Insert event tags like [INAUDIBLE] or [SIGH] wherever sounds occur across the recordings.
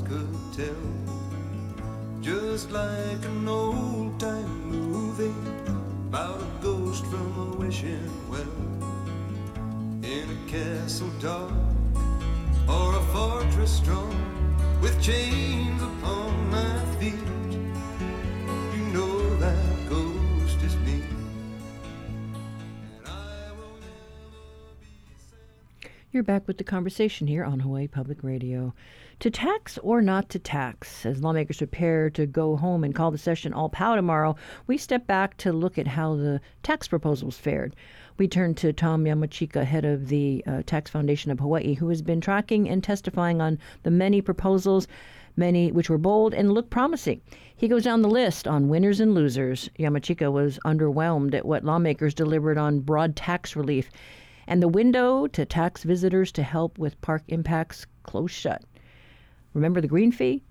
could tell. Just like an old time movie about a ghost from a wishing well. In a castle dark or a fortress strong with chains You're back with the conversation here on Hawaii Public Radio. To tax or not to tax, as lawmakers prepare to go home and call the session all pau tomorrow, we step back to look at how the tax proposals fared. We turn to Tom Yamachika, head of the uh, Tax Foundation of Hawaii, who has been tracking and testifying on the many proposals, many which were bold and looked promising. He goes down the list on winners and losers. Yamachika was underwhelmed at what lawmakers delivered on broad tax relief, and the window to tax visitors to help with park impacts closed shut. Remember the green fee?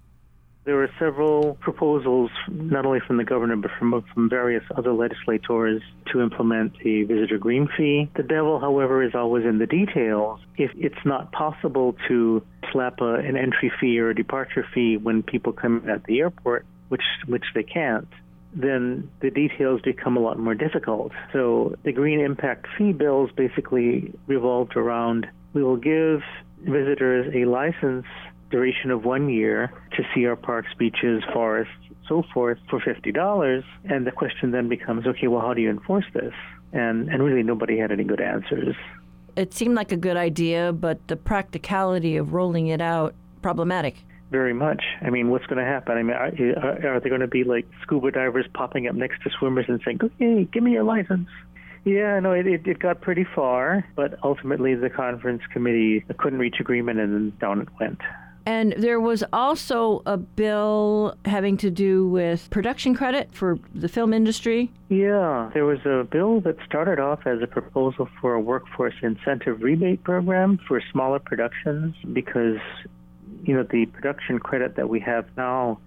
There were several proposals, not only from the governor, but from, from various other legislators to implement the visitor green fee. The devil, however, is always in the details. If it's not possible to slap a, an entry fee or a departure fee when people come at the airport, which, which they can't, then the details become a lot more difficult. So the green impact fee bills basically revolved around we will give visitors a license duration of one year to see our parks, beaches, forests, so forth for fifty dollars. And the question then becomes, okay, well, how do you enforce this? And and really, nobody had any good answers. It seemed like a good idea, but the practicality of rolling it out problematic. Very much. I mean, what's going to happen? I mean, are, are there going to be like scuba divers popping up next to swimmers and saying, "Okay, give me your license"? Yeah, no, it, it, it got pretty far, but ultimately the conference committee couldn't reach agreement, and then down it went. And there was also a bill having to do with production credit for the film industry. Yeah, there was a bill that started off as a proposal for a workforce incentive rebate program for smaller productions because, you know, the production credit that we have now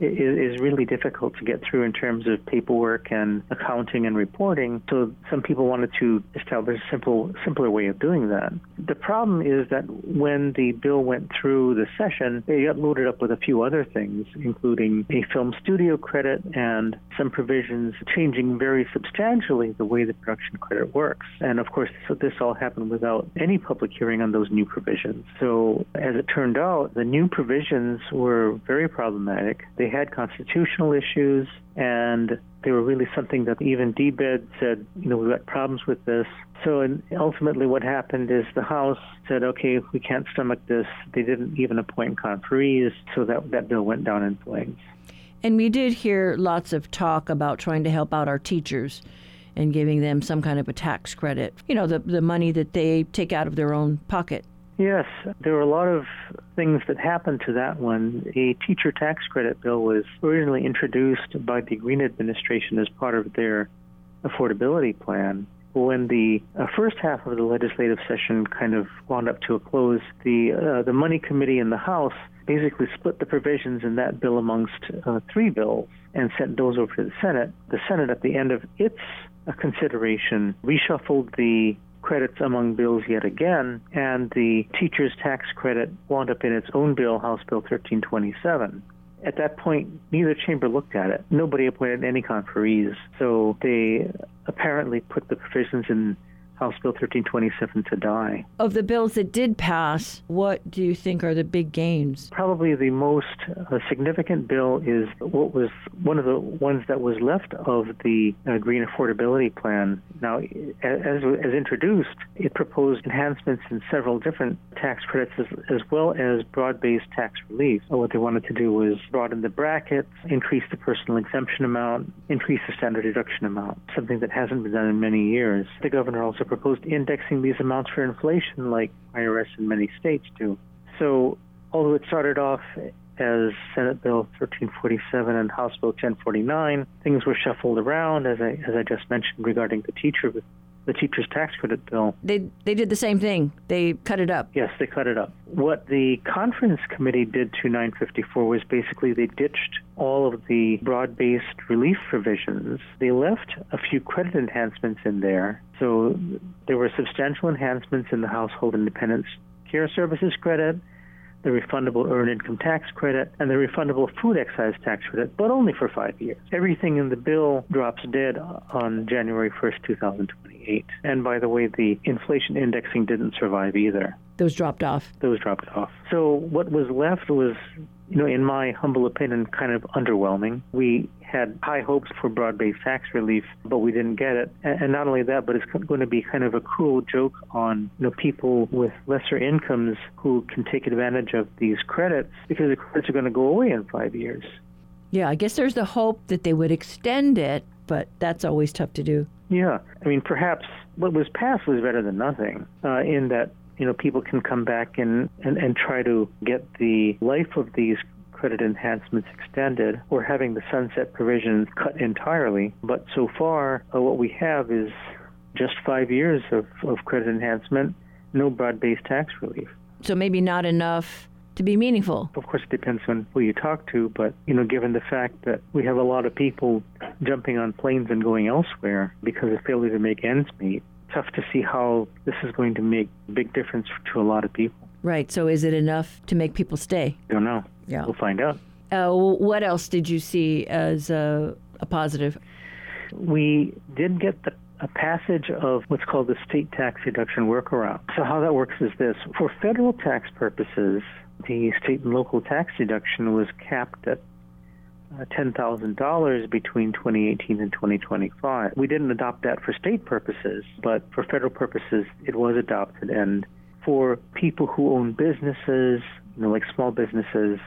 is, really difficult to get through in terms of paperwork and accounting and reporting. So some people wanted to establish a simple, simpler way of doing that. The problem is that when the bill went through the session, it got loaded up with a few other things, including a film studio credit and some provisions changing very substantially the way the production credit works. And of course, so this all happened without any public hearing on those new provisions. So as it turned out, the new provisions were very problematic. They had constitutional issues and they were really something that even DBED said, you know, we've got problems with this. So and ultimately what happened is the House said, okay, we can't stomach this. They didn't even appoint conferees, so that, that bill went down in flames. And we did hear lots of talk about trying to help out our teachers and giving them some kind of a tax credit, you know, the, the money that they take out of their own pocket. Yes, there were a lot of things that happened to that one. A teacher tax credit bill was originally introduced by the Green administration as part of their affordability plan. When the uh, first half of the legislative session kind of wound up to a close, the uh, the Money Committee in the House basically split the provisions in that bill amongst uh, three bills and sent those over to the Senate. The Senate, at the end of its uh, consideration, reshuffled the credits among bills yet again, and the teacher's tax credit wound up in its own bill, House Bill 1327. At that point, neither chamber looked at it. Nobody appointed any conferees, so they apparently put the provisions in House Bill 1327 to die. Of the bills that did pass, what do you think are the big gains? Probably the most uh, significant bill is what was one of the ones that was left of the uh, Green Affordability Plan. Now, as, as introduced, it proposed enhancements in several different tax credits as, as well as broad based tax relief. What they wanted to do was broaden the brackets, increase the personal exemption amount, increase the standard deduction amount, something that hasn't been done in many years. The governor also proposed indexing these amounts for inflation like IRS in many states do. So, although it started off as Senate Bill 1347 and House Bill 1049, things were shuffled around, as I, as I just mentioned, regarding the teacher the teacher's tax credit bill. They they did the same thing. They cut it up. Yes, they cut it up. What the conference committee did to 954 was basically they ditched all of the broad-based relief provisions. They left a few credit enhancements in there. So there were substantial enhancements in the household independence care services credit. the refundable earned income tax credit, and the refundable food excise tax credit, but only for five years. Everything in the bill drops dead on January 1st, 2028. And by the way, the inflation indexing didn't survive either. Those dropped off. Those dropped off. So what was left was you know, in my humble opinion, kind of underwhelming. We had high hopes for broad based tax relief, but we didn't get it. And not only that, but it's going to be kind of a cruel joke on you know, people with lesser incomes who can take advantage of these credits because the credits are going to go away in five years. Yeah, I guess there's the hope that they would extend it, but that's always tough to do. Yeah, I mean, perhaps what was passed was better than nothing uh, in that you know, people can come back and, and, and try to get the life of these credit enhancements extended or having the sunset provision cut entirely. But so far, uh, what we have is just five years of, of credit enhancement, no broad based tax relief. So maybe not enough to be meaningful. Of course, it depends on who you talk to, but you know, given the fact that we have a lot of people jumping on planes and going elsewhere because of failure to make ends meet, tough to see how this is going to make a big difference to a lot of people. Right. So is it enough to make people stay? I Don't know. Yeah. We'll find out. Uh, what else did you see as a, a positive? We did get the a passage of what's called the state tax deduction workaround. So how that works is this: for federal tax purposes, the state and local tax deduction was capped at uh, $10,000 between 2018 and 2025. We didn't adopt that for state purposes, but for federal purposes, it was adopted. And for people who own businesses, you know, like small businesses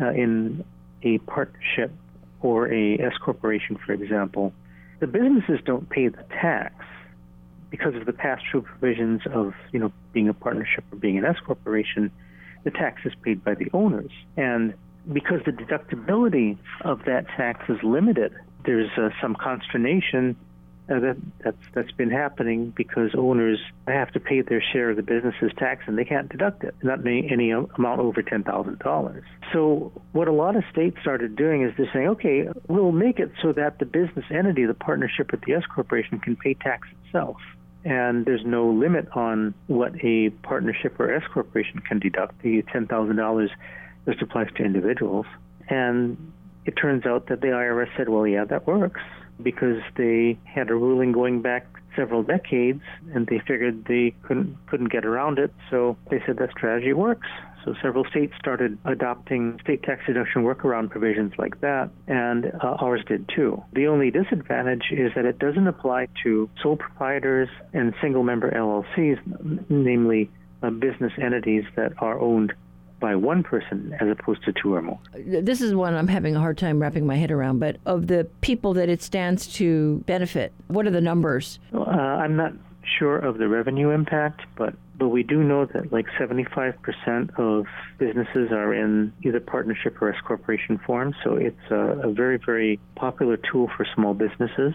uh, in a partnership or a S corporation, for example, the businesses don't pay the tax because of the pass-through provisions of you know being a partnership or being an S corporation. The tax is paid by the owners, and because the deductibility of that tax is limited, there's uh, some consternation uh, that that's that's been happening because owners have to pay their share of the business's tax and they can't deduct it, not any, any amount over ten thousand dollars. So what a lot of states started doing is they're saying, okay, we'll make it so that the business entity, the partnership with the S corporation, can pay tax itself. And there's no limit on what a partnership or S corporation can deduct. The ten thousand dollars just applies to individuals. And it turns out that the IRS said, well, yeah, that works because they had a ruling going back several decades and they figured they couldn't couldn't get around it so they said that strategy works so several states started adopting state tax deduction workaround provisions like that, and uh, ours did too. The only disadvantage is that it doesn't apply to sole proprietors and single member LLCs, namely uh, business entities that are owned by one person as opposed to two or more. This is one I'm having a hard time wrapping my head around, but of the people that it stands to benefit, what are the numbers? Uh, I'm not sure of the revenue impact, but but we do know that like 75% of businesses are in either partnership or S corporation form, so it's a, a very very popular tool for small businesses.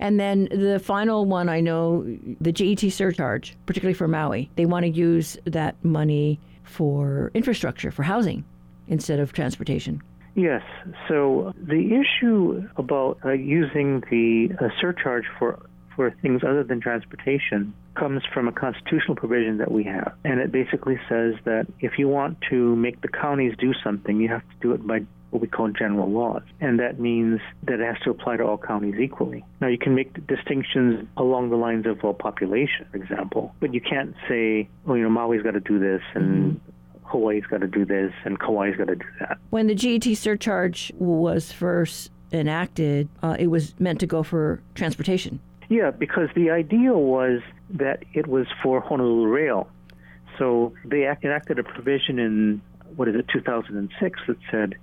And then the final one I know, the GET surcharge, particularly for Maui, they want to use that money for infrastructure, for housing, instead of transportation. Yes. So the issue about uh, using the uh, surcharge for for things other than transportation comes from a constitutional provision that we have. And it basically says that if you want to make the counties do something, you have to do it by what we call general laws. And that means that it has to apply to all counties equally. Now, you can make distinctions along the lines of, well, population, for example, but you can't say, oh, you know, Maui's got to do this and mm-hmm. Hawaii's got to do this and Kauai's got to do that. When the GET surcharge was first enacted, uh, it was meant to go for transportation. Yeah, because the idea was that it was for Honolulu Rail. So they enacted a provision in, what is it, 2006 that said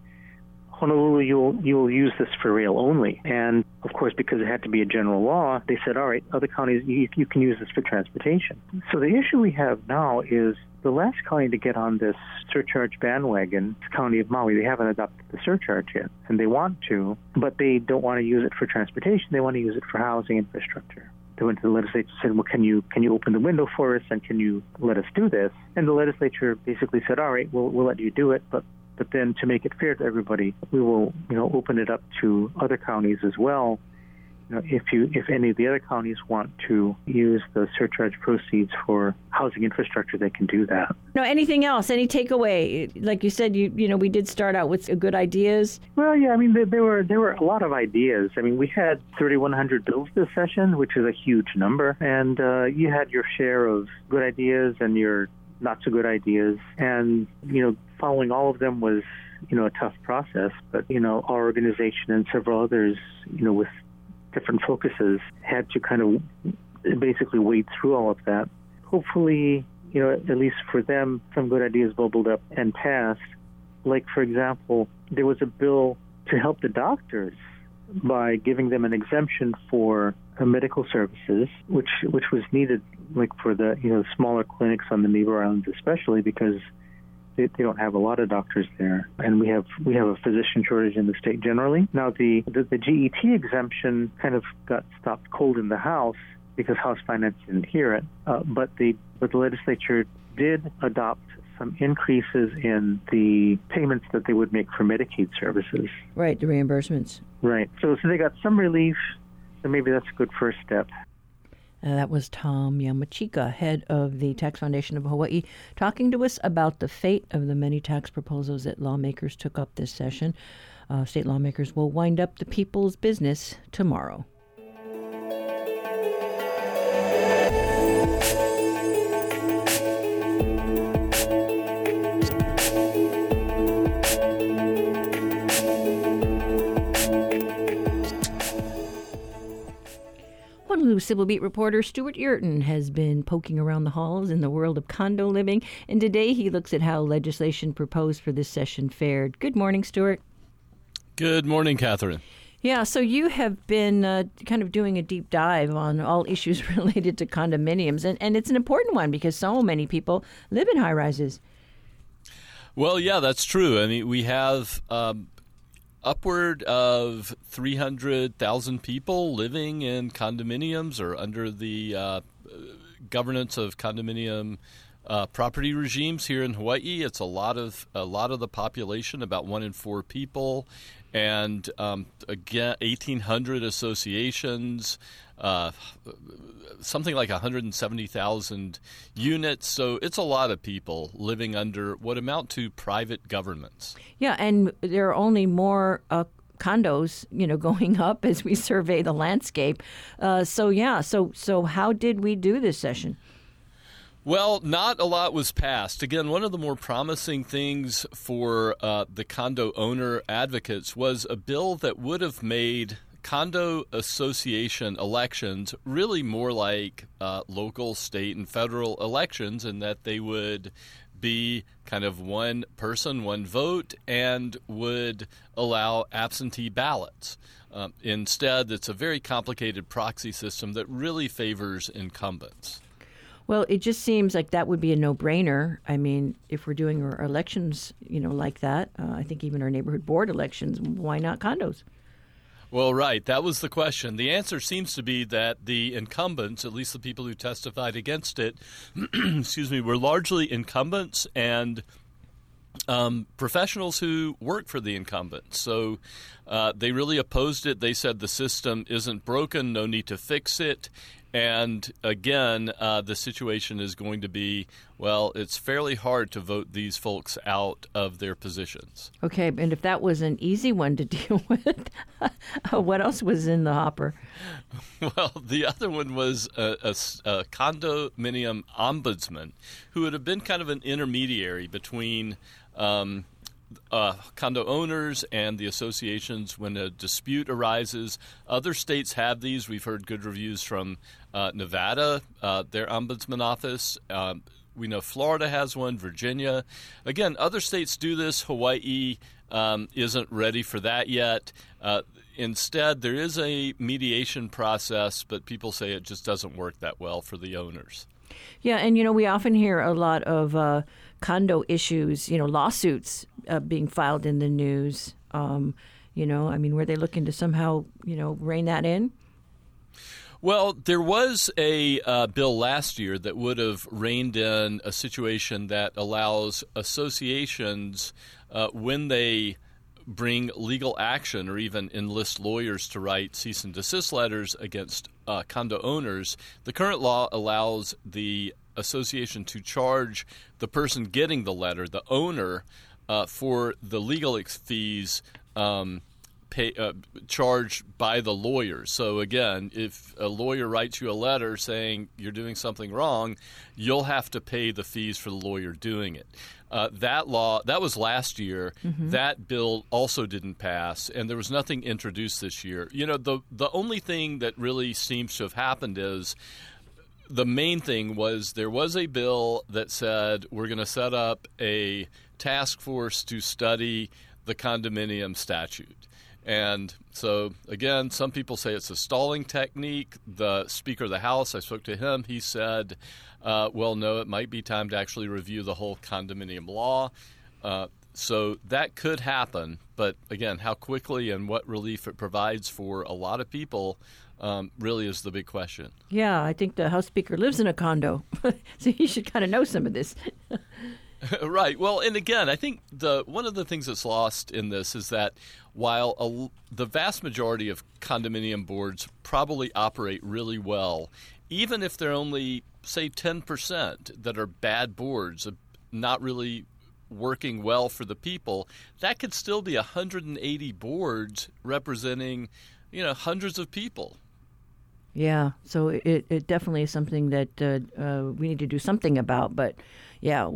Honolulu, you'll you'll use this for rail only. And of course, because it had to be a general law, they said, all right, other counties you, you can use this for transportation. So the issue we have now is the last county to get on this surcharge bandwagon is County of Maui. They haven't adopted the surcharge yet, and they want to, but they don't want to use it for transportation. They want to use it for housing infrastructure they went to the legislature and said, "Well, can you can you open the window for us and can you let us do this?" And the legislature basically said, "All right, we'll we'll let you do it, but but then to make it fair to everybody, we will, you know, open it up to other counties as well you know, if you if any of the other counties want to use the surcharge proceeds for housing infrastructure, they can do that. No, anything else? Any takeaway? Like you said, you you know, we did start out with good ideas. Well, yeah, I mean, there, there were there were a lot of ideas. I mean, we had 3,100 bills this session, which is a huge number, and uh, you had your share of good ideas and your not so good ideas, and you know, following all of them was you know a tough process. But you know, our organization and several others, you know, with different focuses, had to kind of basically wade through all of that. Hopefully, you know, at least for them, some good ideas bubbled up and passed. Like, for example, there was a bill to help the doctors by giving them an exemption for uh, medical services, which which was needed, like for the you know smaller clinics on the neighbor islands, especially because they, they don't have a lot of doctors there, and we have we have a physician shortage in the state generally. Now the the, the GET exemption kind of got stopped cold in the House because House Finance didn't hear it, uh, but the but the legislature did adopt some increases in the payments that they would make for Medicaid services. Right, the reimbursements. Right. So so they got some relief. So maybe that's a good first step. Uh, that was Tom Yamachika, head of the Tax Foundation of Hawaii, talking to us about the fate of the many tax proposals that lawmakers took up this session. Uh, state lawmakers will wind up the people's business tomorrow. Honolulu Civil Beat reporter Stewart Yerton has been poking around the halls in the world of condo living, and today he looks at how legislation proposed for this session fared. Good morning, Stuart. Good morning, Catherine. Yeah, so you have been uh, kind of doing a deep dive on all [LAUGHS] issues related to condominiums, and, and it's an important one because so many people live in high rises. Well, yeah, that's true. I mean, we have um, upward of 300,000 people living in condominiums or under the uh, governance of condominium uh, property regimes here in Hawaii. It's a lot of a lot of the population, about one in four people, and um, again, 1,800 associations. Uh, something like 170,000 units. So it's a lot of people living under what amount to private governments. Yeah, and there are only more. Uh, condos, you know, [LAUGHS] going up as we survey the landscape. Uh, so yeah, so so how did we do this session? Well, not a lot was passed. Again, one of the more promising things for uh, the condo owner advocates was a bill that would have made condo association elections really more like uh, local, state, and federal elections, in that they would be kind of one person, one vote, and would allow absentee ballots. Um, instead, it's a very complicated proxy system that really favors incumbents. Well, it just seems like that would be a no-brainer. I mean, if we're doing our elections, you know, like that, uh, I think even our neighborhood board elections, why not condos? Well, right. That was the question. The answer seems to be that the incumbents, at least the people who testified against it, [CLEARS THROAT] excuse me, were largely incumbents and um, professionals who work for the incumbents. So uh, they really opposed it. They said the system isn't broken, no need to fix it. And again, uh, the situation is going to be well, it's fairly hard to vote these folks out of their positions. Okay, and if that was an easy one to [LAUGHS] deal with, what else was in the hopper? [LAUGHS] Well, the other one was a, a, a condominium ombudsman who would have been kind of an intermediary between. Um, uh, condo owners and the associations when a dispute arises. Other states have these. We've heard good reviews from uh, Nevada, uh, their ombudsman office. Um, we know Florida has one, Virginia. Again, other states do this. Hawaii um, isn't ready for that yet. Uh, instead, there is a mediation process, but people say it just doesn't work that well for the owners. Yeah, and you know, we often hear a lot of uh, condo issues, you know, lawsuits uh, being filed in the news. Um, you know, I mean, were they looking to somehow, you know, rein that in? Well, there was a uh, bill last year that would have reined in a situation that allows associations, uh, when they bring legal action or even enlist lawyers to write cease and desist letters against uh, condo owners, the current law allows the association to charge the person getting the letter, the owner, uh, for the legal fees. Um, pay, uh, charged by the lawyer. So again, if a lawyer writes you a letter saying you're doing something wrong, you'll have to pay the fees for the lawyer doing it. Uh, that law that was last year. Mm-hmm. That bill also didn't pass, and there was nothing introduced this year. You know, the the only thing that really seems to have happened is the main thing was there was a bill that said we're going to set up a task force to study the condominium statute. And so, again, some people say it's a stalling technique. The Speaker of the House, I spoke to him, he said, uh, well, no, it might be time to actually review the whole condominium law. Uh, so that could happen. But again, how quickly and what relief it provides for a lot of people um, really is the big question. Yeah, I think the House Speaker lives in a condo, [LAUGHS] so he should kind of know some of this. [LAUGHS] [LAUGHS] right. Well, and again, I think the one of the things that's lost in this is that while a, the vast majority of condominium boards probably operate really well, even if they're only say 10% that are bad boards, uh, not really working well for the people, that could still be 180 boards representing, you know, hundreds of people. Yeah, so it, it definitely is something that uh, uh, we need to do something about. But yeah,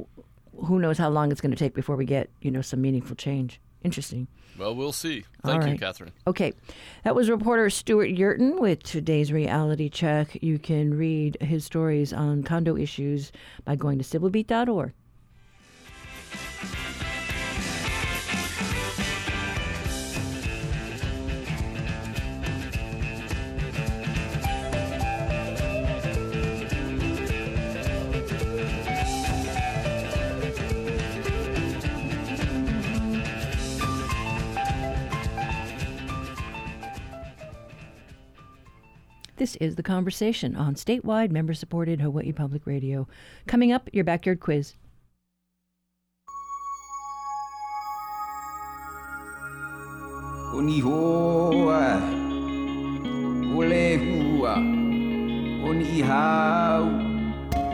who knows how long it's going to take before we get you know some meaningful change. Interesting. Well, we'll see. Thank you, Catherine. Okay. That was reporter Stewart Yerton with today's reality check. You can read his stories on condo issues by going to civilbeat.org. This is The Conversation on statewide member supported Hawaii Public Radio. Coming up, your backyard quiz. Oni hoa, ole hua, oni hau,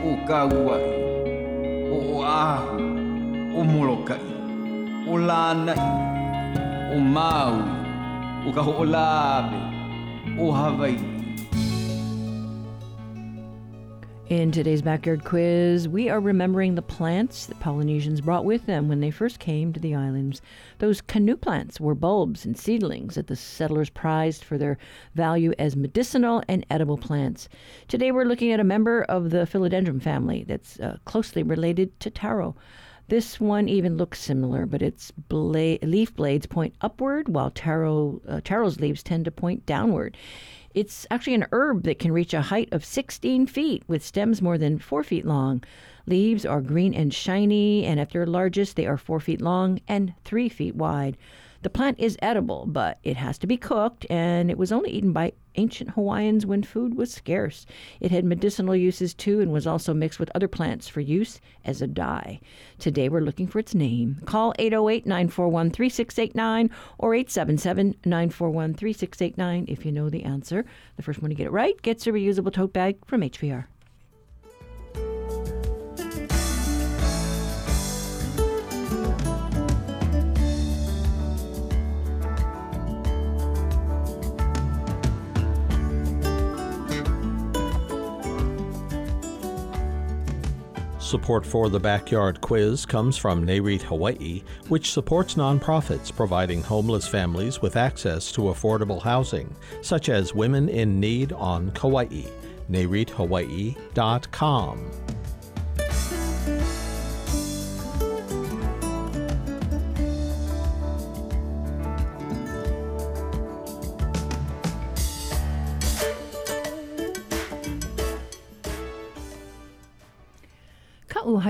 o kaua, o ahu, In today's backyard quiz, we are remembering the plants that Polynesians brought with them when they first came to the islands. Those canoe plants were bulbs and seedlings that the settlers prized for their value as medicinal and edible plants. Today we're looking at a member of the philodendron family that's uh, closely related to taro. This one even looks similar, but its bla- leaf blades point upward while taro, uh, taro's leaves tend to point downward. It's actually an herb that can reach a height of 16 feet with stems more than 4 feet long. Leaves are green and shiny, and at their largest, they are 4 feet long and 3 feet wide. The plant is edible, but it has to be cooked, and it was only eaten by ancient Hawaiians when food was scarce. It had medicinal uses too and was also mixed with other plants for use as a dye. Today we're looking for its name. Call 808 941 3689 or 877 941 3689 if you know the answer. The first one to get it right gets a reusable tote bag from HPR. Support for the Backyard Quiz comes from NAREIT Hawaii, which supports nonprofits providing homeless families with access to affordable housing, such as Women in Need on Kauai. NAREITHawaii.com.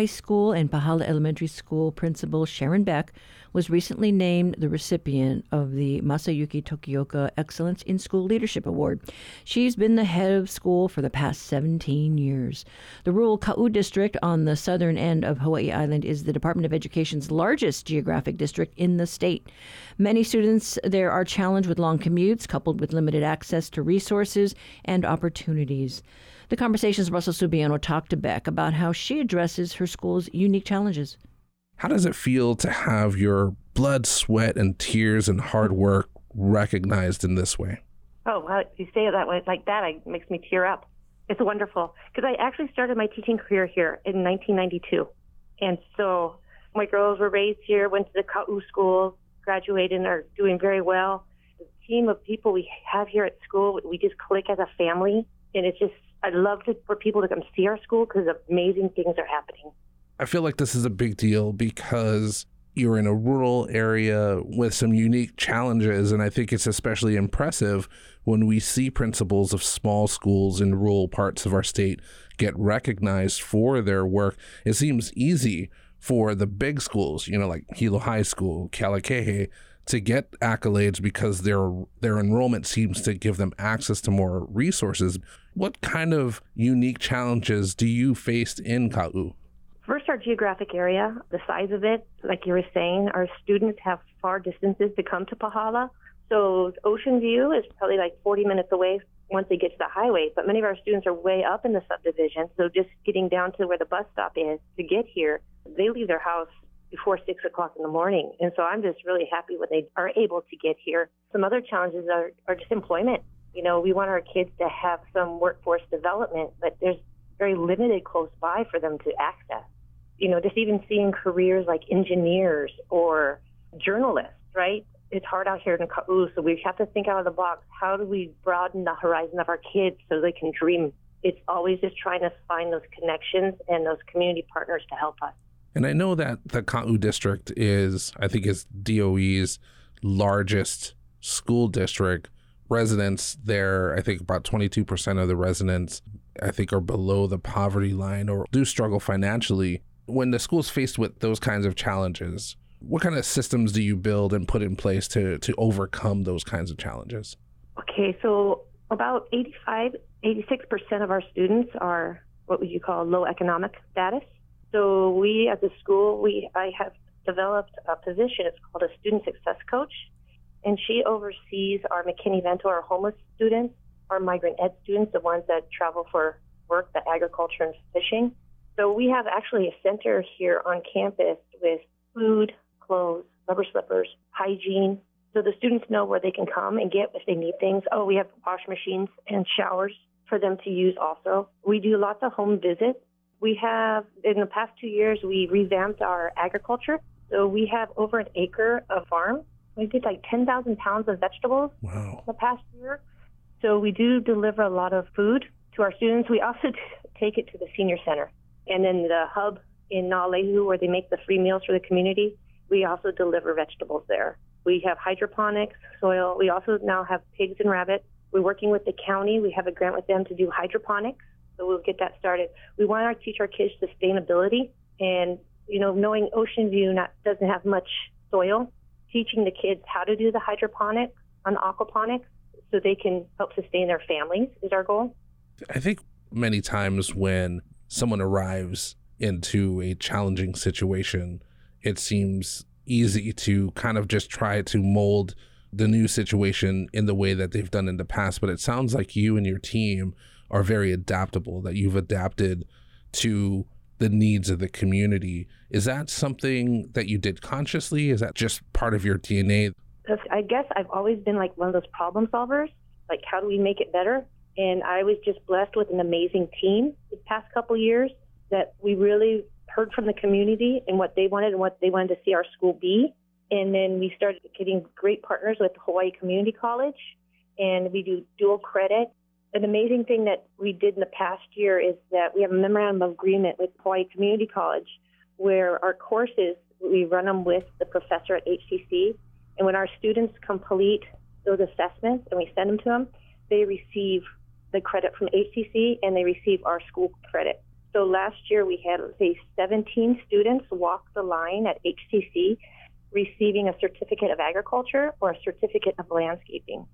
High School and Pahala Elementary School principal Sharon Beck was recently named the recipient of the Masayuki Tokioka Excellence in School Leadership Award. She's been the head of school for the past 17 years. The rural Ka'u district on the southern end of Hawaii Island is the Department of Education's largest geographic district in the state. Many students there are challenged with long commutes coupled with limited access to resources and opportunities. The conversations Russell Subiono talked to Beck about how she addresses her school's unique challenges. How does it feel to have your blood, sweat, and tears and hard work recognized in this way? Oh, well, you say it that way, like that, it makes me tear up. It's wonderful because I actually started my teaching career here in 1992, and so my girls were raised here, went to the Ka'u school, graduated, and are doing very well. The team of people we have here at school, we just click as a family, and it's just I love to, for people to come see our school because amazing things are happening. I feel like this is a big deal because you're in a rural area with some unique challenges. And I think it's especially impressive when we see principals of small schools in rural parts of our state get recognized for their work. It seems easy for the big schools, you know, like Hilo High School, Kealakehe, to get accolades because their their enrollment seems to give them access to more resources. What kind of unique challenges do you face in Ka'u? First, our geographic area, the size of it, like you were saying, our students have far distances to come to Pahala. So Ocean View is probably like 40 minutes away once they get to the highway, but many of our students are way up in the subdivision. So just getting down to where the bus stop is to get here, they leave their house before six o'clock in the morning. And so I'm just really happy when they are able to get here. Some other challenges are, are just employment. You know, we want our kids to have some workforce development, but there's very limited close by for them to access. You know, just even seeing careers like engineers or journalists, right? It's hard out here in Ka'u, so we have to think out of the box. How do we broaden the horizon of our kids so they can dream? It's always just trying to find those connections and those community partners to help us. And I know that the Ka'u district is, I think, is DOE's largest school district. Residents there, I think about 22% of the residents, I think, are below the poverty line or do struggle financially. When the school's faced with those kinds of challenges, what kind of systems do you build and put in place to, to overcome those kinds of challenges? Okay, so about 85, 86% of our students are what would you call low economic status. So we at the school, we I have developed a position. It's called a student success coach, and she oversees our McKinney-Vento, our homeless students, our migrant ed students, the ones that travel for work, the agriculture and fishing. So we have actually a center here on campus with food, clothes, rubber slippers, hygiene. So the students know where they can come and get if they need things. Oh, we have wash machines and showers for them to use also. We do lots of home visits we have, in the past two years, we revamped our agriculture. So we have over an acre of farm. We did like 10,000 pounds of vegetables wow. the past year. So we do deliver a lot of food to our students. We also [LAUGHS] t- take it to the senior center. And then the hub in Naalehu, where they make the free meals for the community, we also deliver vegetables there. We have hydroponics, soil. We also now have pigs and rabbits. We're working with the county. We have a grant with them to do hydroponics. So we'll get that started. We want to teach our kids sustainability and, you know, knowing Ocean View not, doesn't have much soil, teaching the kids how to do the hydroponics on aquaponics so they can help sustain their families is our goal. I think many times when someone arrives into a challenging situation, it seems easy to kind of just try to mold the new situation in the way that they've done in the past. But it sounds like you and your team are very adaptable, that you've adapted to the needs of the community. Is that something that you did consciously? Is that just part of your DNA? I guess I've always been like one of those problem solvers. Like, how do we make it better? And I was just blessed with an amazing team this past couple years that we really heard from the community and what they wanted and what they wanted to see our school be. And then we started getting great partners with Hawaii Community College, and we do dual credit an amazing thing that we did in the past year is that we have a memorandum of agreement with Hawaii Community College where our courses, we run them with the professor at HCC. And when our students complete those assessments and we send them to them, they receive the credit from HCC and they receive our school credit. So last year we had, say, 17 students walk the line at HCC receiving a certificate of agriculture or a certificate of landscaping.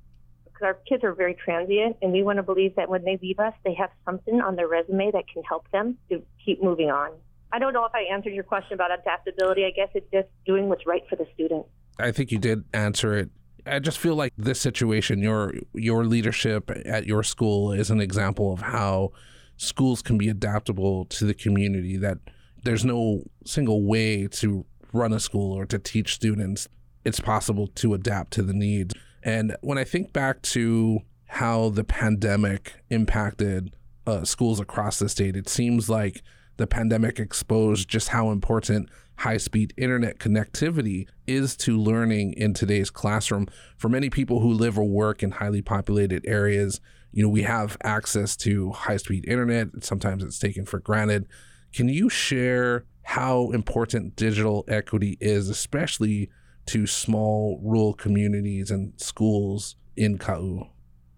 Because our kids are very transient, and we want to believe that when they leave us, they have something on their resume that can help them to keep moving on. I don't know if I answered your question about adaptability. I guess it's just doing what's right for the student. I think you did answer it. I just feel like this situation, your your leadership at your school is an example of how schools can be adaptable to the community that there's no single way to run a school or to teach students it's possible to adapt to the needs and when i think back to how the pandemic impacted uh, schools across the state it seems like the pandemic exposed just how important high speed internet connectivity is to learning in today's classroom. For many people who live or work in highly populated areas, you know, we have access to high speed internet. Sometimes it's taken for granted. Can you share how important digital equity is, especially to small rural communities and schools in Ka'u?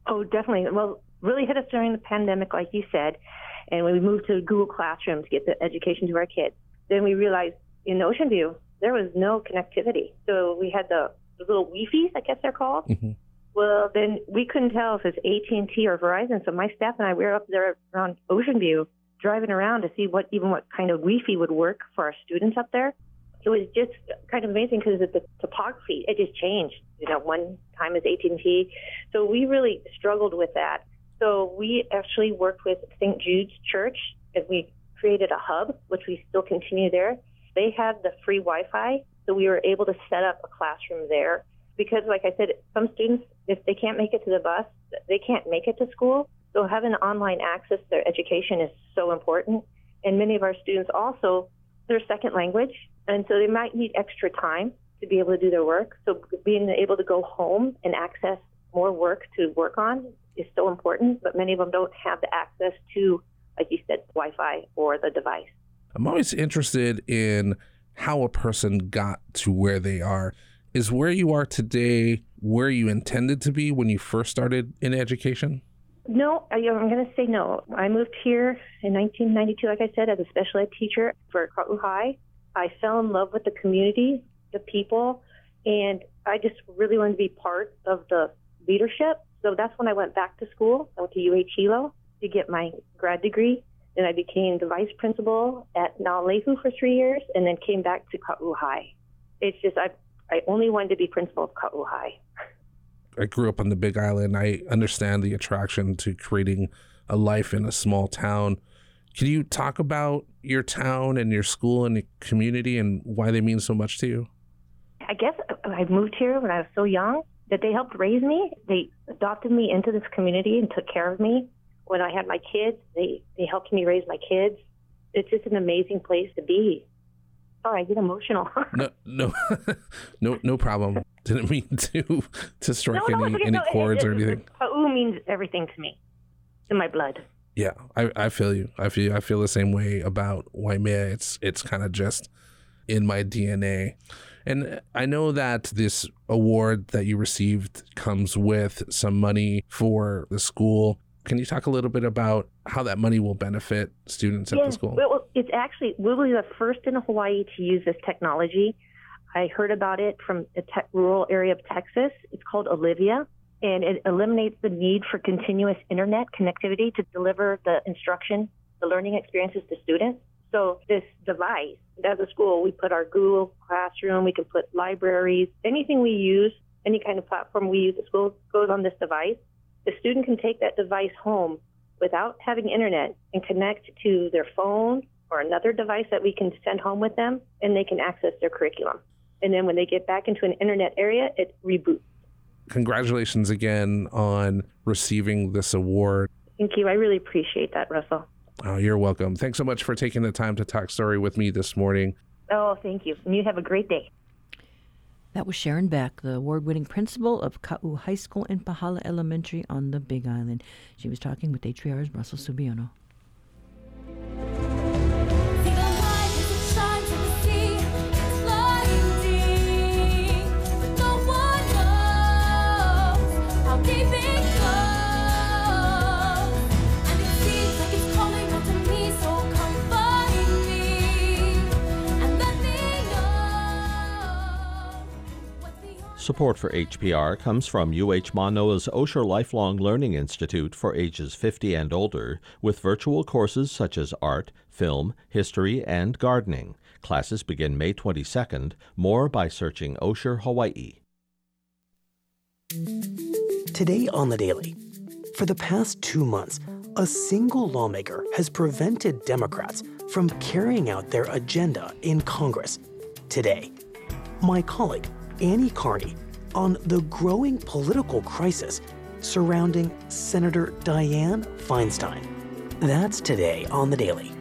Oh, definitely. Well, really hit us during the pandemic, like you said. And when we moved to Google Classroom to get the education to our kids, then we realized in Ocean View there was no connectivity. So we had the, the little Wi-Fi's, I guess they're called. Mm-hmm. Well, then we couldn't tell if it's AT&T or Verizon. So my staff and I, we were up there around Ocean View driving around to see what even what kind of Wi-Fi would work for our students up there. It was just kind of amazing because the topography, it just changed. You know, one time is AT&T. So we really struggled with that. So we actually worked with St. Jude's Church and we created a hub, which we still continue there. They had the free Wi-Fi, so we were able to set up a classroom there. Because, like I said, some students, if they can't make it to the bus, they can't make it to school. So having online access to their education is so important. And many of our students also, their second language, and so they might need extra time to be able to do their work. So being able to go home and access more work to work on is so important, but many of them don't have the access to, like you said, Wi Fi or the device. I'm always interested in how a person got to where they are. Is where you are today where you intended to be when you first started in education? No, I, am going to say no. I moved here in 1992, like I said, as a special ed teacher for Ka'u High. I fell in love with the community, the people, and I just really wanted to be part of the leadership. So that's when I went back to school. I went to UH Hilo to get my grad degree then I became the vice principal at Naalehu for three years, and then came back to Ka'u High. It's just I I only wanted to be principal of Ka'u High. I grew up on the Big Island. I understand the attraction to creating a life in a small town. Can you talk about your town and your school and the community and why they mean so much to you? I guess I moved here when I was so young that they helped raise me. They adopted me into this community and took care of me when I had my kids, they, they helped me raise my kids. It's just an amazing place to be. Sorry, I get emotional. [LAUGHS] no, no, [LAUGHS] no, no problem. Didn't mean to to strike no, no, any, any no, chords or anything. Ka'u means everything to me. It's in my blood. Yeah, I, I feel you. I feel I feel the same way about Waimea. It's it's kind of just in my DNA. And I know that this award that you received comes with some money for the school. Can you talk a little bit about how that money will benefit students at the school? Well, it's actually, we'll be the first in Hawaii to use this technology. I heard about it from a te- rural area of Texas. It's called Olivia, and it eliminates the need for continuous internet connectivity to deliver the instruction, the learning experiences to students. So this device, as a school, we put our Google Classroom, we can put libraries, anything we use, any kind of platform we use at school goes on this device the student can take that device home without having internet and connect to their phone or another device that we can send home with them, and they can access their curriculum. And then when they get back into an internet area, it reboots. Congratulations again on receiving this award. Thank you. I really appreciate that, Russell. Oh, you're welcome. Thanks so much for taking the time to talk story with me this morning. Oh, thank you. And you have a great day. That was Sharon Beck, the award winning principal of Ka'u High School in Pahala Elementary on the Big Island. She was talking with HPR's Russell Subiono. Support for HPR comes from UH Manoa's Osher Lifelong Learning Institute for ages 50 and older, with virtual courses such as art, film, history, and gardening. Classes begin May 22nd. More by searching Osher Hawaii. Today on the Daily. For the past two months, a single lawmaker has prevented Democrats from carrying out their agenda in Congress. Today, my colleague, Annie Karni, on the growing political crisis surrounding Senator Dianne Feinstein. That's today on the Daily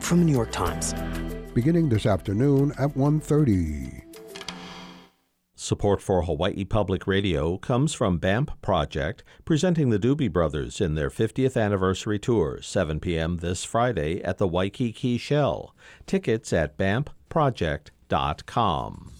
from the New York Times. Beginning this afternoon at 1:30. Support for Hawaii Public Radio comes from BAMP Project, presenting the Doobie Brothers in their 50th anniversary tour, 7 p.m. this Friday at the Waikiki Shell. Tickets at bampproject.com.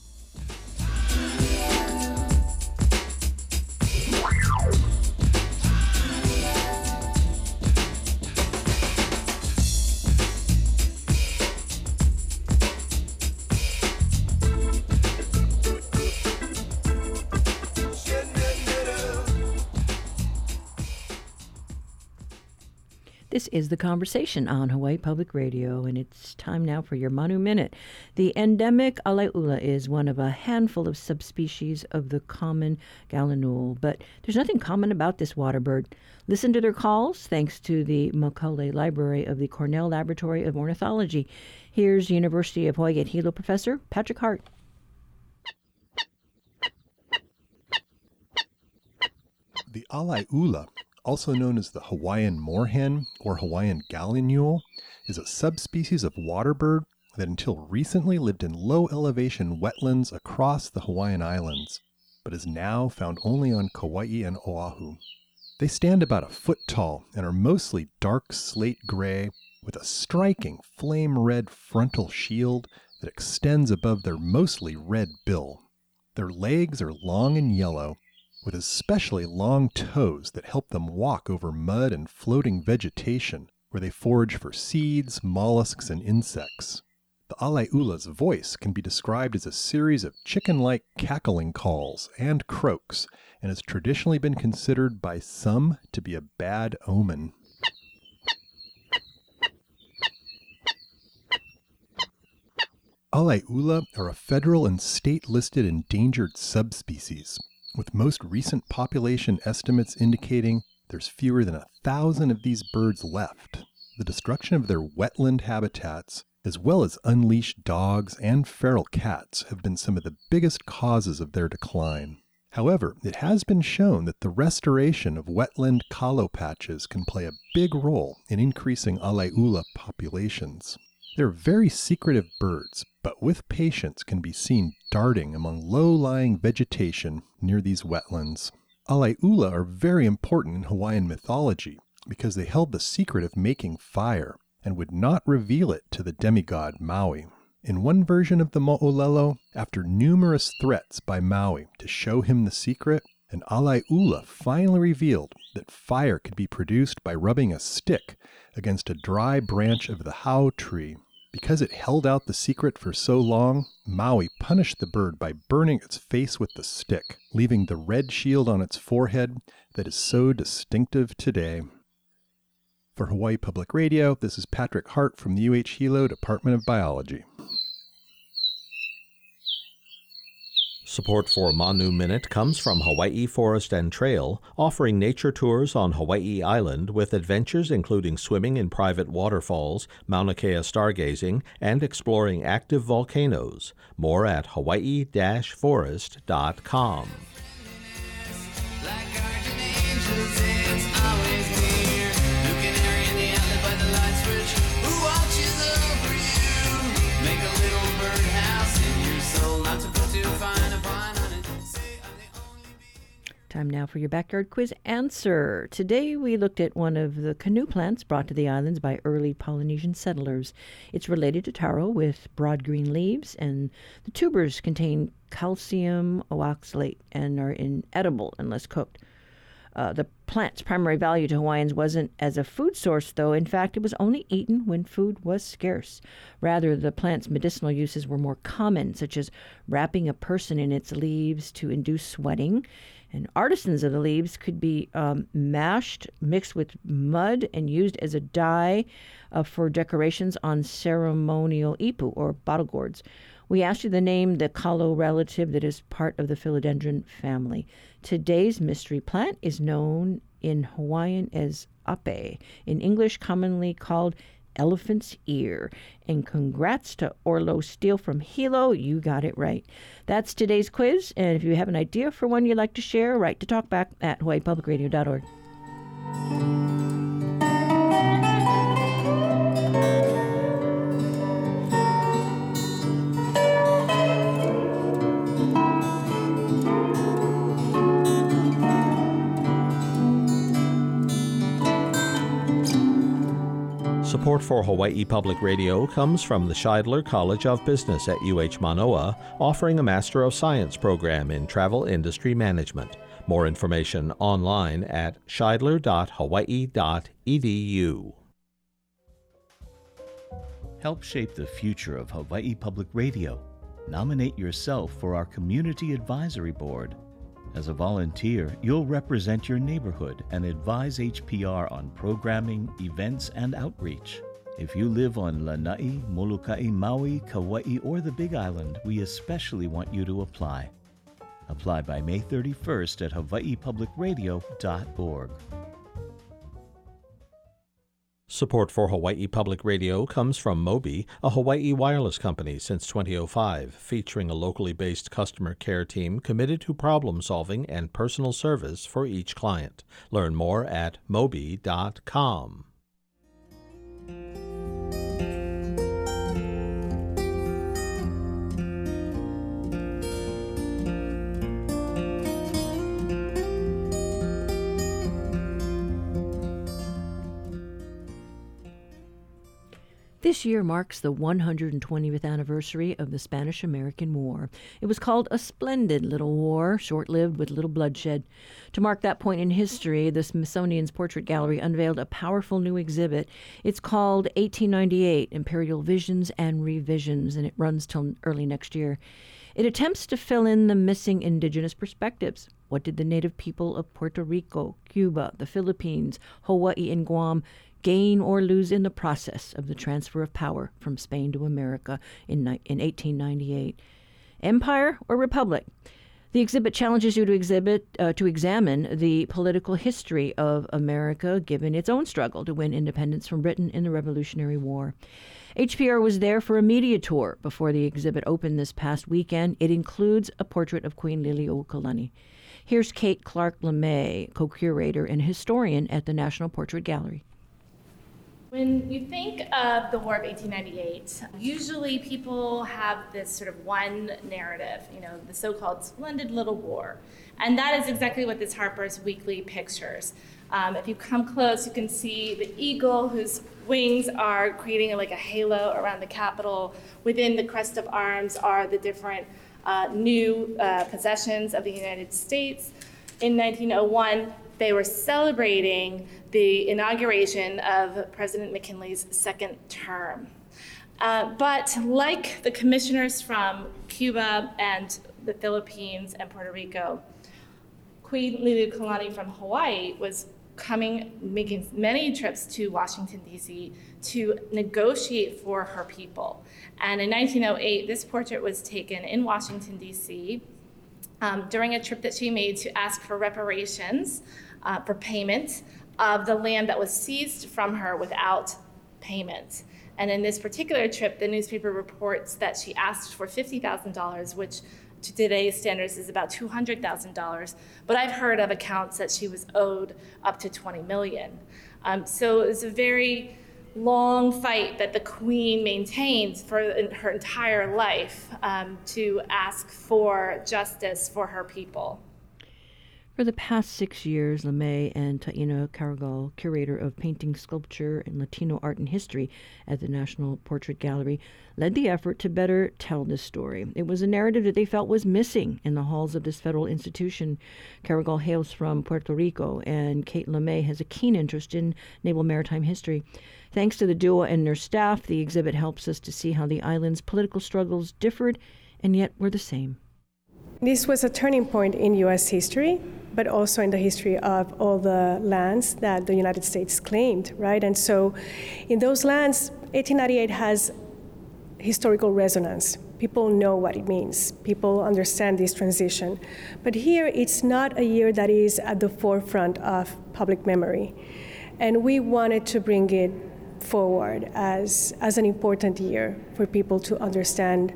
This is The Conversation on Hawaii Public Radio, and it's time now for your Manu Minute. The endemic alaeula is one of a handful of subspecies of the common gallinule, but there's nothing common about this water bird. Listen to their calls thanks to the Macaulay Library of the Cornell Laboratory of Ornithology. Here's University of Hawaii at Hilo professor Patrick Hart. The alaeula also known as the Hawaiian moorhen or Hawaiian gallinule, is a subspecies of water bird that until recently lived in low elevation wetlands across the Hawaiian Islands, but is now found only on Kauai and Oahu. They stand about a foot tall and are mostly dark slate gray with a striking flame red frontal shield that extends above their mostly red bill. Their legs are long and yellow, with especially long toes that help them walk over mud and floating vegetation, where they forage for seeds, mollusks, and insects. The alaeula's voice can be described as a series of chicken like cackling calls and croaks, and has traditionally been considered by some to be a bad omen. Alaeula are a federal and state listed endangered subspecies with most recent population estimates indicating there's fewer than a thousand of these birds left. The destruction of their wetland habitats, as well as unleashed dogs and feral cats, have been some of the biggest causes of their decline. However, it has been shown that the restoration of wetland kalo patches can play a big role in increasing alaeula populations. They're very secretive birds, but with patience can be seen darting among low-lying vegetation near these wetlands. Alaeula are very important in Hawaiian mythology because they held the secret of making fire and would not reveal it to the demigod Maui. In one version of the Mo'olelo, after numerous threats by Maui to show him the secret, an Alaeula finally revealed that fire could be produced by rubbing a stick against a dry branch of the hau tree. Because it held out the secret for so long, Maui punished the bird by burning its face with the stick, leaving the red shield on its forehead that is so distinctive today. For Hawaii Public Radio, this is Patrick Hart from the UH Hilo Department of Biology. Support for Manu Minute comes from Hawaii Forest and Trail, offering nature tours on Hawaii Island with adventures including swimming in private waterfalls, Mauna Kea stargazing, and exploring active volcanoes. More at hawaii-forest.com. Time now for your backyard quiz answer. Today we looked at one of the canoe plants brought to the islands by early Polynesian settlers. It's related to taro with broad green leaves, and the tubers contain calcium oxalate and are inedible unless cooked. Uh, the plant's primary value to Hawaiians wasn't as a food source, though. In fact, it was only eaten when food was scarce. Rather, the plant's medicinal uses were more common, such as wrapping a person in its leaves to induce sweating. And artisans of the leaves could be um, mashed, mixed with mud, and used as a dye uh, for decorations on ceremonial ipu or bottle gourds. We asked you to name the kalo relative that is part of the philodendron family. Today's mystery plant is known in Hawaiian as ape, in English commonly called elephant's ear. And congrats to Orlo Steele from Hilo. You got it right. That's today's quiz. And if you have an idea for one you'd like to share, write to talkback at hawaiipublicradio.org. Support for Hawaii Public Radio comes from the Shidler College of Business at UH Manoa, offering a Master of Science program in Travel Industry Management. More information online at shidler.hawaii.edu. Help shape the future of Hawaii Public Radio. Nominate yourself for our Community Advisory Board. As a volunteer, you'll represent your neighborhood and advise HPR on programming, events, and outreach. If you live on Lanai, Molokai, Maui, Kauai, or the Big Island, we especially want you to apply. Apply by May 31st at hawaiipublicradio.org. Support for Hawaii Public Radio comes from Mobi, a Hawaii wireless company since 2005, featuring a locally based customer care team committed to problem solving and personal service for each client. Learn more at mobi.com. This year marks the 120th anniversary of the Spanish American War. It was called a splendid little war, short lived with little bloodshed. To mark that point in history, the Smithsonian's Portrait Gallery unveiled a powerful new exhibit. It's called 1898 Imperial Visions and Revisions, and it runs till early next year. It attempts to fill in the missing indigenous perspectives. What did the native people of Puerto Rico, Cuba, the Philippines, Hawaii, and Guam gain or lose in the process of the transfer of power from Spain to America in, in 1898. Empire or republic? The exhibit challenges you to exhibit uh, to examine the political history of America, given its own struggle to win independence from Britain in the Revolutionary War. HPR was there for a media tour before the exhibit opened this past weekend. It includes a portrait of Queen Liliuokalani. Here's Kate Clark LeMay, co-curator and historian at the National Portrait Gallery. When you think of the War of 1898, usually people have this sort of one narrative, you know, the so called splendid little war. And that is exactly what this Harper's Weekly pictures. Um, if you come close, you can see the eagle whose wings are creating like a halo around the Capitol. Within the crest of arms are the different uh, new uh, possessions of the United States. In 1901, they were celebrating the inauguration of President McKinley's second term. Uh, but like the commissioners from Cuba and the Philippines and Puerto Rico, Queen Liliuokalani from Hawaii was coming, making many trips to Washington, D.C. to negotiate for her people. And in 1908, this portrait was taken in Washington, D.C. Um, during a trip that she made to ask for reparations uh, for payment of the land that was seized from her without payment. And in this particular trip, the newspaper reports that she asked for $50,000, which to today's standards is about $200,000. But I've heard of accounts that she was owed up to 20 million. Um, so it was a very long fight that the queen maintained for her entire life um, to ask for justice for her people. For the past six years, LeMay and Taina Caragol, curator of painting, sculpture, and Latino art and history at the National Portrait Gallery, led the effort to better tell this story. It was a narrative that they felt was missing in the halls of this federal institution. Caragol hails from Puerto Rico, and Kate LeMay has a keen interest in naval maritime history. Thanks to the duo and their staff, the exhibit helps us to see how the island's political struggles differed and yet were the same. This was a turning point in U.S. history, but also in the history of all the lands that the United States claimed, right? And so, in those lands, 1898 has historical resonance. People know what it means. People understand this transition. But here, it's not a year that is at the forefront of public memory. And we wanted to bring it forward as, as an important year for people to understand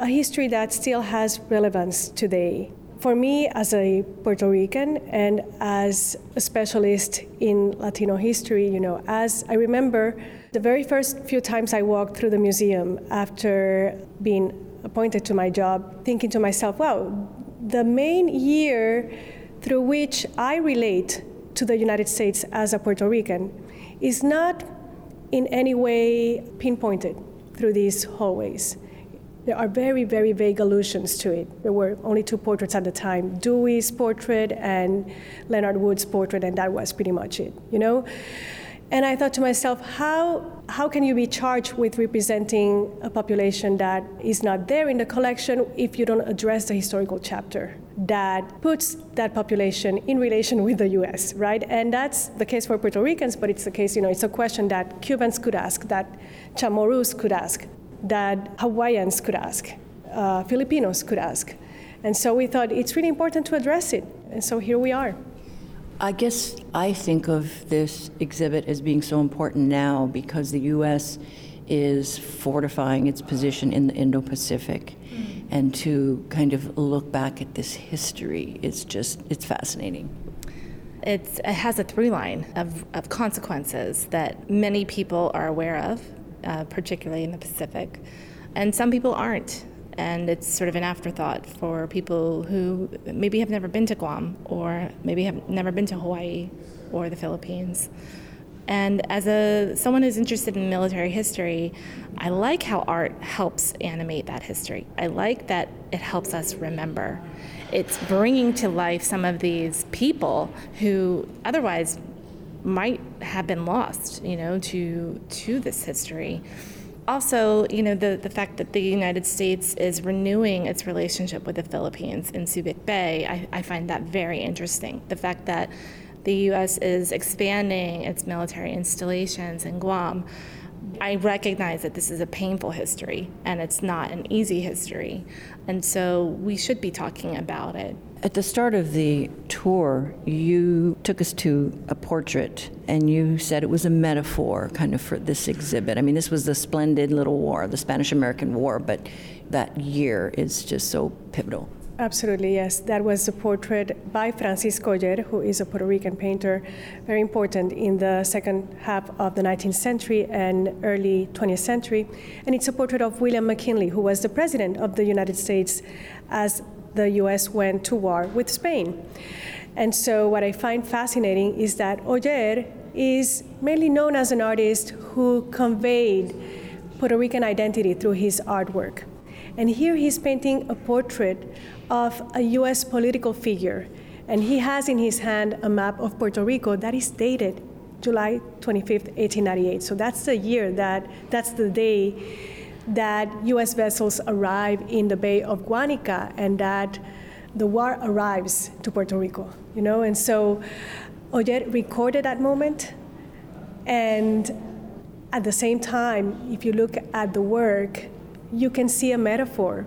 a history that still has relevance today. For me, as a Puerto Rican and as a specialist in Latino history, you know, as I remember the very first few times I walked through the museum after being appointed to my job, thinking to myself, wow, the main year through which I relate to the United States as a Puerto Rican is not in any way pinpointed through these hallways. There are very, very vague allusions to it. There were only two portraits at the time Dewey's portrait and Leonard Wood's portrait, and that was pretty much it, you know? And I thought to myself, how, how can you be charged with representing a population that is not there in the collection if you don't address the historical chapter that puts that population in relation with the US, right? And that's the case for Puerto Ricans, but it's the case, you know, it's a question that Cubans could ask, that Chamorros could ask, that Hawaiians could ask, uh, Filipinos could ask. And so we thought it's really important to address it. And so here we are. I guess I think of this exhibit as being so important now because the U.S. is fortifying its position in the Indo Pacific. Mm. And to kind of look back at this history, it's just, it's fascinating. It's, it has a through line of, of consequences that many people are aware of uh, particularly in the Pacific. And some people aren't. And it's sort of an afterthought for people who maybe have never been to Guam or maybe have never been to Hawaii or the Philippines. And as a someone who's interested in military history, I like how art helps animate that history. I like that it helps us remember. It's bringing to life some of these people who otherwise might have been lost, you know, to to this history. Also, you know, the, the fact that the United States is renewing its relationship with the Philippines in Subic Bay, I, I find that very interesting. The fact that the U.S. is expanding its military installations in Guam. I recognize that this is a painful history and it's not an easy history. And so we should be talking about it. At the start of the tour, you took us to a portrait and you said it was a metaphor kind of for this exhibit. I mean, this was the splendid little war, the Spanish American War, but that year is just so pivotal. Absolutely, yes. That was a portrait by Francisco Oller, who is a Puerto Rican painter, very important in the second half of the 19th century and early 20th century. And it's a portrait of William McKinley, who was the president of the United States as the US went to war with Spain. And so, what I find fascinating is that Oller is mainly known as an artist who conveyed Puerto Rican identity through his artwork. And here he's painting a portrait of a US political figure. And he has in his hand a map of Puerto Rico that is dated July 25th, 1898. So that's the year that, that's the day that U.S. vessels arrive in the Bay of Guanica and that the war arrives to Puerto Rico, you know? And so Oller recorded that moment. And at the same time, if you look at the work, you can see a metaphor,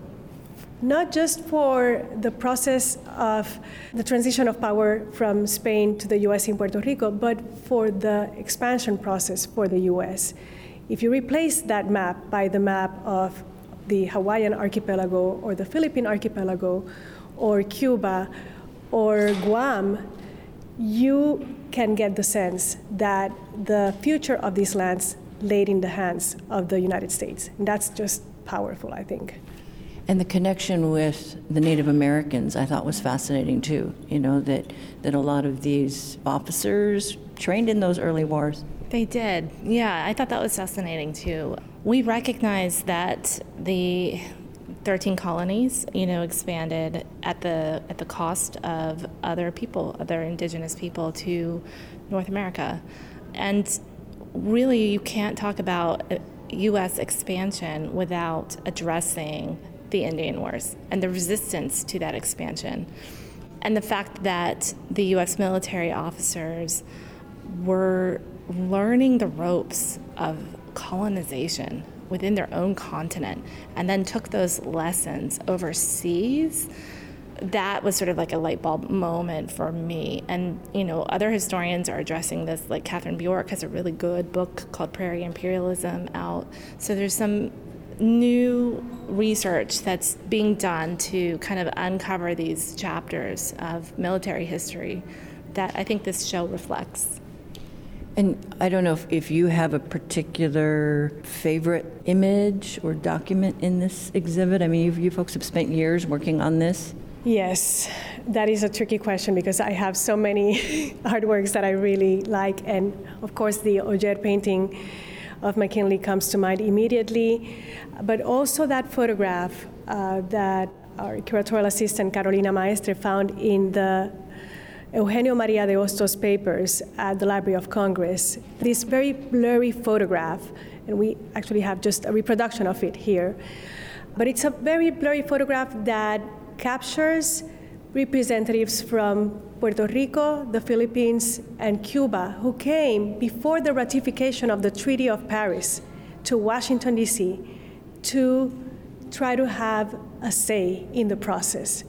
not just for the process of the transition of power from Spain to the US in Puerto Rico, but for the expansion process for the US. If you replace that map by the map of the Hawaiian archipelago or the Philippine archipelago or Cuba or Guam, you can get the sense that the future of these lands laid in the hands of the United States. And that's just powerful, I think. And the connection with the Native Americans I thought was fascinating too. You know, that, that a lot of these officers trained in those early wars. They did. Yeah, I thought that was fascinating too. We recognize that the 13 colonies, you know, expanded at the at the cost of other people, other indigenous people to North America. And really you can't talk about uh, US expansion without addressing the Indian Wars and the resistance to that expansion. And the fact that the US military officers were learning the ropes of colonization within their own continent and then took those lessons overseas that was sort of like a light bulb moment for me. And, you know, other historians are addressing this, like Katharine Bjork has a really good book called Prairie Imperialism out. So there's some new research that's being done to kind of uncover these chapters of military history that I think this show reflects. And I don't know if, if you have a particular favorite image or document in this exhibit. I mean, you, you folks have spent years working on this. Yes, that is a tricky question because I have so many [LAUGHS] artworks that I really like. And of course, the Oller painting of McKinley comes to mind immediately, but also that photograph uh, that our curatorial assistant Carolina Maestre found in the Eugenio Maria de Hostos papers at the Library of Congress. This very blurry photograph, and we actually have just a reproduction of it here. But it's a very blurry photograph that captures representatives from Puerto Rico, the Philippines, and Cuba who came before the ratification of the Treaty of Paris to Washington, D.C. to try to have a say in the process,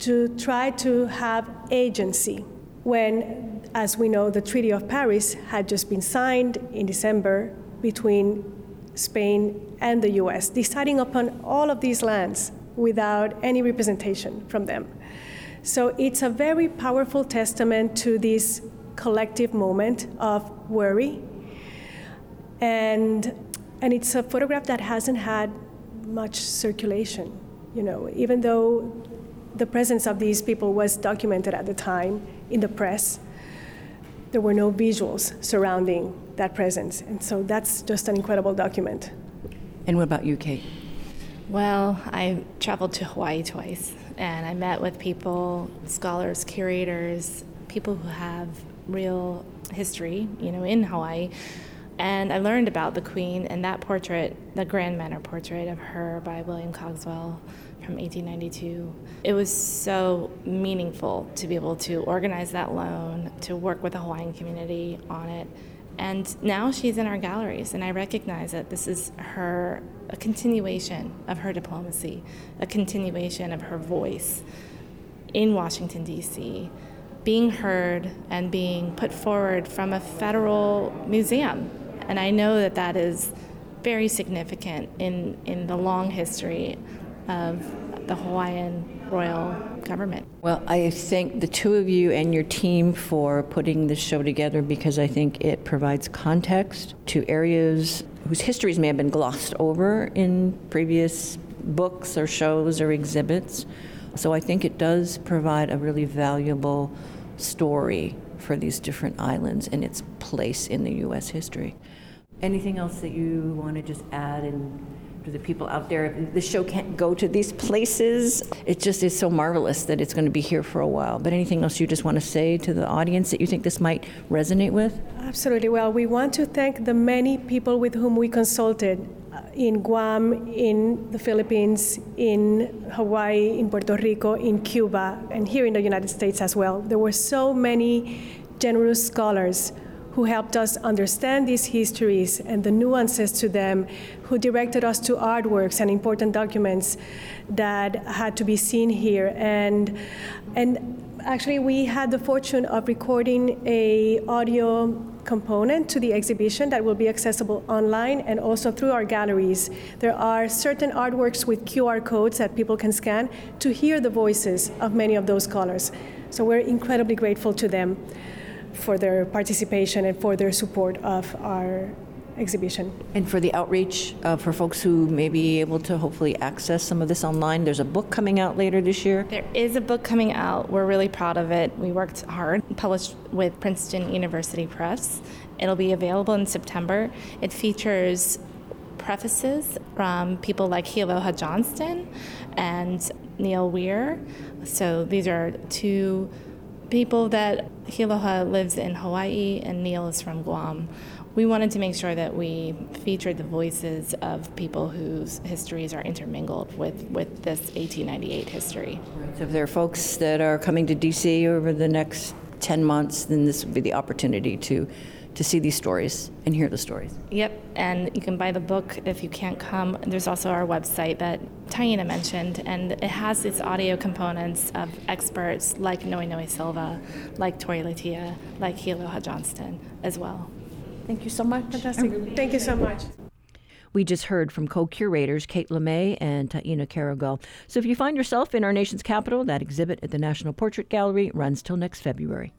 to try to have agency. When, as we know, the Treaty of Paris had just been signed in December between Spain and the US, deciding upon all of these lands without any representation from them. So it's a very powerful testament to this collective moment of worry. And, and it's a photograph that hasn't had much circulation. You know, even though the presence of these people was documented at the time in the press, there were no visuals surrounding that presence. And so that's just an incredible document. And what about you, Kate? Well, I traveled to Hawaii twice and I met with people, scholars, curators, people who have real history, you know, in Hawaii. And I learned about the Queen and that portrait, the Grand Manner portrait of her by William Cogswell from 1892. It was so meaningful to be able to organize that loan, to work with the Hawaiian community on it. And now she's in our galleries, and I recognize that this is her a continuation of her diplomacy, a continuation of her voice in Washington, D.C., being heard and being put forward from a federal museum. And I know that that is very significant in, in the long history of the Hawaiian royal government. Well, I thank the two of you and your team for putting this show together because I think it provides context to areas whose histories may have been glossed over in previous books or shows or exhibits. So I think it does provide a really valuable story for these different islands and its place in the U.S. history. Anything else that you want to just add and the people out there. The show can't go to these places. It just is so marvelous that it's going to be here for a while. But anything else you just want to say to the audience that you think this might resonate with? Absolutely. Well, we want to thank the many people with whom we consulted uh, in Guam, in the Philippines, in Hawaii, in Puerto Rico, in Cuba, and here in the United States as well. There were so many generous scholars who helped us understand these histories and the nuances to them, who directed us to artworks and important documents that had to be seen here. And, and actually, we had the fortune of recording a audio component to the exhibition that will be accessible online and also through our galleries. There are certain artworks with QR codes that people can scan to hear the voices of many of those scholars. So we're incredibly grateful to them for their participation and for their support of our exhibition. And for the outreach uh, for folks who may be able to hopefully access some of this online, there's a book coming out later this year. There is a book coming out. We're really proud of it. We worked hard, published with Princeton University Press. It'll be available in September. It features prefaces from people like Healoha Johnston and Neil Weare. So these are two people that Healoha lives in Hawaii and Neil is from Guam we wanted to make sure that we featured the voices of people whose histories are intermingled with, with this 1898 history. So if there are folks that are coming to DC over the next 10 months, then this would be the opportunity to to see these stories and hear the stories. Yep, and you can buy the book if you can't come. There's also our website that Taina mentioned, and it has its audio components of experts like Noenoe Silva, like Tori Latia, like Healoha Johnston as well. Thank you so much. Fantastic. Really Thank you so much. We just heard from co curators Kate LeMay and Taina Caragol. So if you find yourself in our nation's capital, that exhibit at the National Portrait Gallery runs till next February.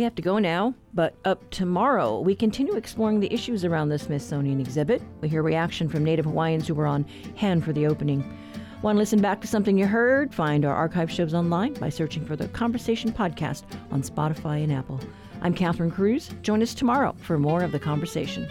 We have to go now, but up tomorrow, we continue exploring the issues around the Smithsonian exhibit. We hear reaction from Native Hawaiians who were on hand for the opening. Want to listen back to something you heard? Find our archive shows online by searching for the Conversation Podcast on Spotify and Apple. I'm Catherine Cruz. Join us tomorrow for more of the conversation.